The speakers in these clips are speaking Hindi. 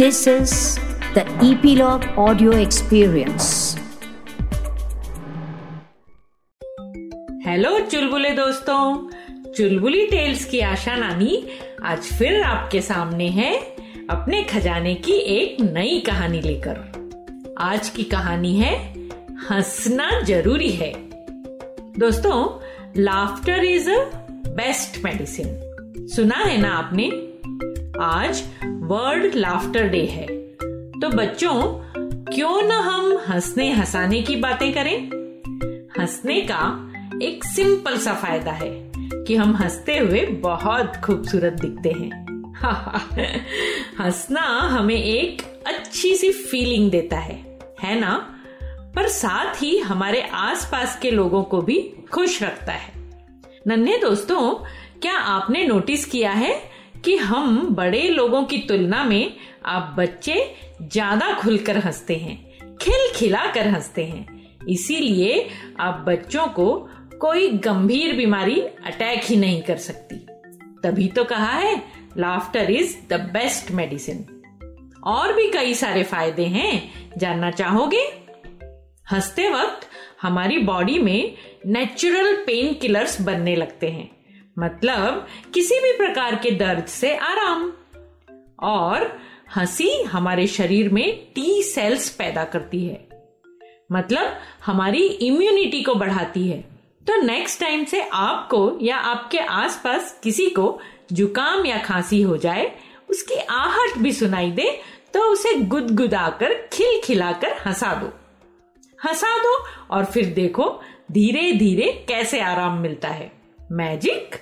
This is the Epilogue Audio Experience. Hello चुलबुले दोस्तों। चुलबुली टेल्स की आशा नानी आज फिर आपके सामने है अपने खजाने की एक नई कहानी लेकर। आज की कहानी है, हंसना ज़रूरी है। दोस्तों laughter is a best medicine सुना है ना आपने? आज वर्ल्ड लाफ्टर डे है। तो बच्चों, क्यों न हम हंसने हंसाने की बातें करें? हंसने का एक सिंपल सा फ़ायदा है कि हम हँसते हुए बहुत खूबसूरत दिखते हैं। हंसना हमें एक अच्छी सी फीलिंग देता है है ना? पर साथ ही हमारे आसपास के लोगों को भी खुश रखता है। नन्हे दोस्तों, क्या आपने नोटिस किया है? कि हम बड़े लोगों की तुलना में आप बच्चे ज़्यादा खुलकर हँसते हैं, खिल खिला कर हँसते हैं। इसीलिए आप बच्चों को कोई गंभीर बीमारी अटैक ही नहीं कर सकती। तभी तो कहा है laughter is the best medicine और भी कई सारे फ़ायदे हैं, जानना चाहोगे? हँसते वक्त हमारी बॉडी में नेचुरल पेन किलर्स बनने लगते हैं। मतलब किसी भी प्रकार के दर्द से आराम। और हँसी हमारे शरीर में टी सेल्स पैदा करती है। मतलब हमारी इम्यूनिटी को बढ़ाती है। तो नेक्स्ट टाइम से आपको या आपके आसपास किसी को जुकाम या खांसी हो जाए, उसकी आहट भी सुनाई दे तो उसे गुदगुदाकर, खिलखिलाकर हंसा दो। हंसा दो और फिर देखो धीरे धीरे कैसे आराम मिलता है। मैजिक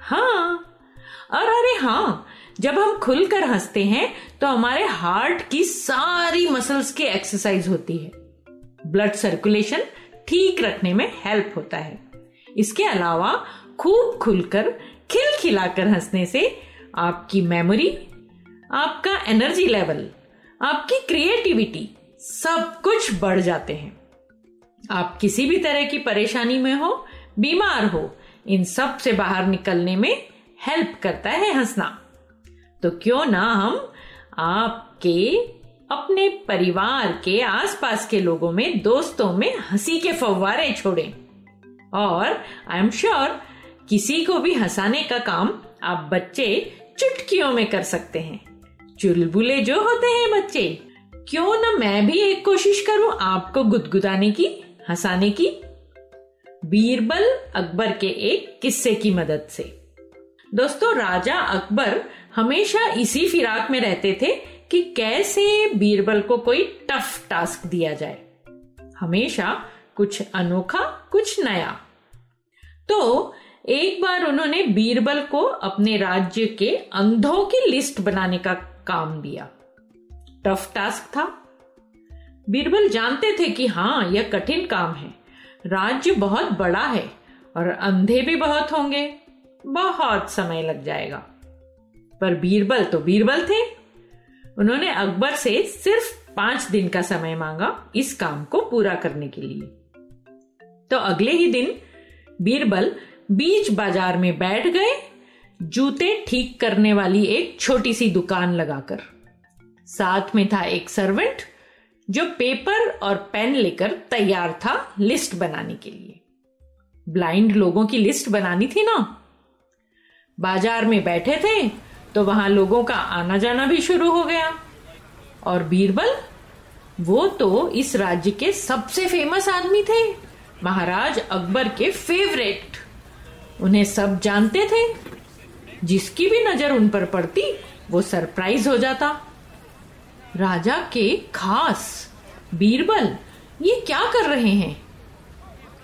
हाँ। और अरे हाँ जब हम खुलकर हँसते हैं तो हमारे हार्ट की सारी मसल्स की एक्सरसाइज होती है। ब्लड सर्कुलेशन ठीक रखने में हेल्प होता है। इसके अलावा खूब खुलकर खिलखिलाकर हंसने से आपकी मेमोरी आपका एनर्जी लेवल आपकी क्रिएटिविटी सब कुछ बढ़ जाते हैं। आप किसी भी तरह की परेशानी में हो, बीमार हो इन सबसे बाहर निकलने में हेल्प करता है हंसना। तो क्यों ना हम आपके, अपने परिवार के आसपास के लोगों में, दोस्तों में हँसी के फव्वारे छोड़ें। और आई एम श्योर किसी को भी हंसाने का काम आप बच्चे चुटकियों में कर सकते हैं। चुलबुले जो होते हैं बच्चे। क्यों ना मैं भी एक कोशिश करूँ आपको गुदगुदाने की, हंसाने की बीरबल अकबर के एक किस्से की मदद से। दोस्तों, राजा अकबर हमेशा इसी फिराक में रहते थे कि कैसे बीरबल को कोई टफ टास्क दिया जाए। हमेशा कुछ अनोखा, कुछ नया। तो एक बार उन्होंने बीरबल को अपने राज्य के अंधों की लिस्ट बनाने का काम दिया। टफ टास्क था। बीरबल जानते थे कि हाँ यह कठिन काम है। राज्य बहुत बड़ा है और अंधे भी बहुत होंगे। बहुत समय लग जाएगा। पर बीरबल तो बीरबल थे। उन्होंने अकबर से सिर्फ़ पाँच दिन का समय मांगा इस काम को पूरा करने के लिए। तो अगले ही दिन बीरबल बीच बाज़ार में बैठ गए, जूते ठीक करने वाली एक छोटी सी दुकान लगाकर। साथ में था एक सर्वेंट जो पेपर और पेन लेकर तैयार था लिस्ट बनाने के लिए। ब्लाइंड लोगों की लिस्ट बनानी थी ना। बाज़ार में बैठे थे तो वहाँ लोगों का आना जाना भी शुरू हो गया। और बीरबल, वो तो इस राज्य के सबसे फ़ेमस आदमी थे। महाराज अकबर के फेवरेट उन्हें सब जानते थे। जिसकी भी नज़र उन पर पड़ती, वो सरप्राइज़ हो जाता। राजा के खास, बीरबल, ये क्या कर रहे हैं?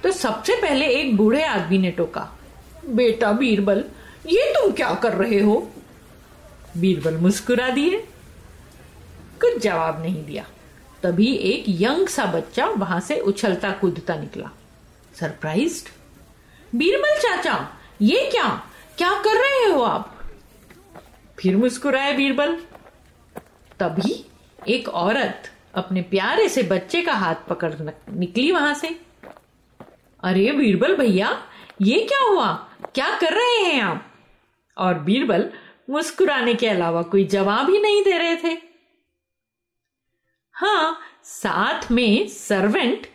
तो सबसे पहले एक बूढ़े आदमी ने टोका, बेटा बीरबल, ये तुम क्या कर रहे हो? बीरबल मुस्कुरा दिए। कुछ जवाब नहीं दिया। तभी एक यंग सा बच्चा वहाँ से उछलता कूदता निकला। सरप्राइज़ बीरबल चाचा, ये क्या? क्या कर रहे हो आप? फिर मुस्कुराए बीरबल। तभी एक औरत अपने प्यारे से बच्चे का हाथ पकड़ निकली वहाँ से। अरे बीरबल भैया, ये क्या हुआ? क्या कर रहे हैं आप? और बीरबल मुस्कुराने के अलावा कोई जवाब ही नहीं दे रहे थे। हाँ साथ में सर्वेंट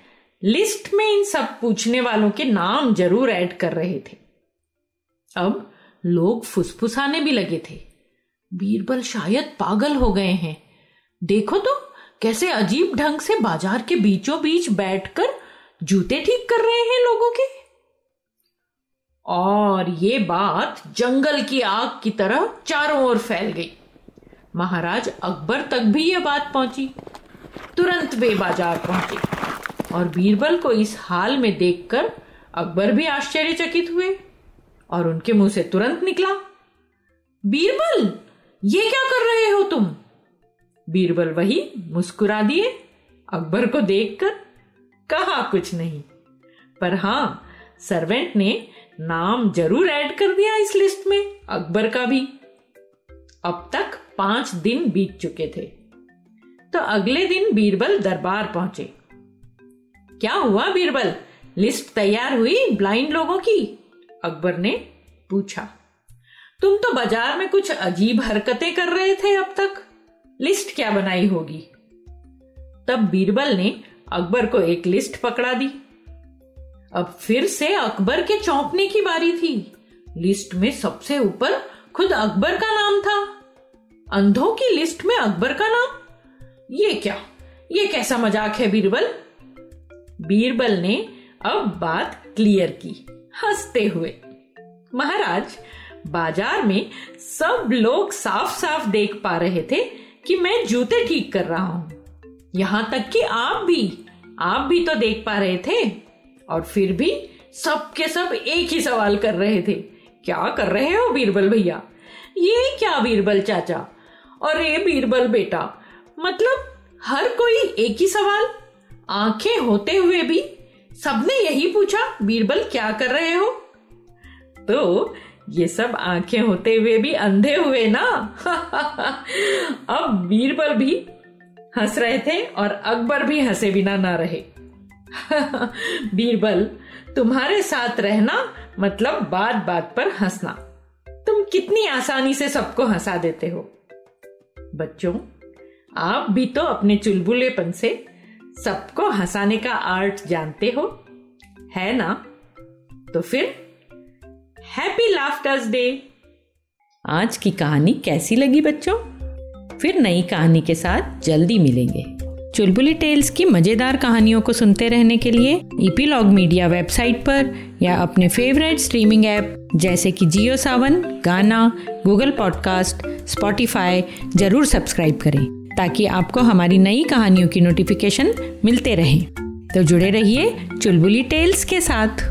लिस्ट में इन सब पूछने वालों के नाम ज़रूर ऐड कर रहे थे। अब लोग फुसफुसाने भी लगे थे। बीरबल शायद पागल हो गए हैं। देखो तो कैसे अजीब ढंग से बाज़ार के बीचों बीच बैठकर जूते ठीक कर रहे हैं लोगों के। और ये बात जंगल की आग की तरह चारों ओर फैल गई। महाराज अकबर तक भी यह बात पहुँची। तुरंत वे बाज़ार पहुँचे। और बीरबल को इस हाल में देखकर अकबर भी आश्चर्यचकित हुए और उनके मुँह से तुरंत निकला, बीरबल, ये क्या कर रहे हो तुम? बीरबल वही मुस्कुरा दिए। अकबर को देखकर कहा कुछ नहीं। पर हाँ सर्वेंट ने नाम ज़रूर ऐड कर दिया इस लिस्ट में, अकबर का भी। अब तक पाँच दिन बीत चुके थे। तो अगले दिन बीरबल दरबार पहुँचे। क्या हुआ बीरबल? लिस्ट तैयार हुई ब्लाइंड लोगों की? अकबर ने पूछा। तुम तो बाज़ार में कुछ अजीब हरकतें कर रहे थे अब तक। लिस्ट क्या बनाई होगी? तब बीरबल ने अकबर को एक लिस्ट पकड़ा दी। अब फिर से अकबर के चौंकने की बारी थी। लिस्ट में सबसे ऊपर खुद अकबर का नाम था। अंधों की लिस्ट में अकबर का नाम? ये क्या? ये कैसा मज़ाक है बीरबल? बीरबल ने अब बात क्लियर की। हँसते हुए। महाराज, बाज़ार में सब लोग साफ़ साफ़ देख पा रहे थे कि मैं जूते ठीक कर रहा हूँ। यहाँ तक कि आप भी। आप भी तो देख पा रहे थे। और फिर भी सब के सब एक ही सवाल कर रहे थे। क्या कर रहे हो बीरबल भैया? ये क्या बीरबल चाचा? और ये बीरबल बेटा मतलब हर कोई एक ही सवाल? आँखें होते हुए भी सबने यही पूछा, बीरबल क्या कर रहे हो? तो ये सब आँखें होते हुए भी अंधे हुए ना? अब बीरबल भी हंस रहे थे और अकबर भी हंसे बिना ना रहे। बीरबल तुम्हारे साथ रहना मतलब बात बात पर हंसना। तुम कितनी आसानी से सबको हंसा देते हो। बच्चों, आप भी तो अपने चुलबुलेपन से सबको हंसाने का आर्ट जानते हो, है ना? तो फिर हैप्पी लाफ्टर्स डे आज की कहानी कैसी लगी बच्चों? फिर नई कहानी के साथ जल्दी मिलेंगे। चुलबुली टेल्स की मज़ेदार कहानियों को सुनते रहने के लिए ईपीलॉग मीडिया वेबसाइट पर या अपने फेवरेट स्ट्रीमिंग ऐप जैसे कि Jio Saavn, Gaana, Google podcast, Spotify ज़रूर सब्सक्राइब करें ताकि आपको हमारी नई कहानियों की नोटिफिकेशन मिलते रहें। तो जुड़े रहिए चुलबुली टेल्स के साथ।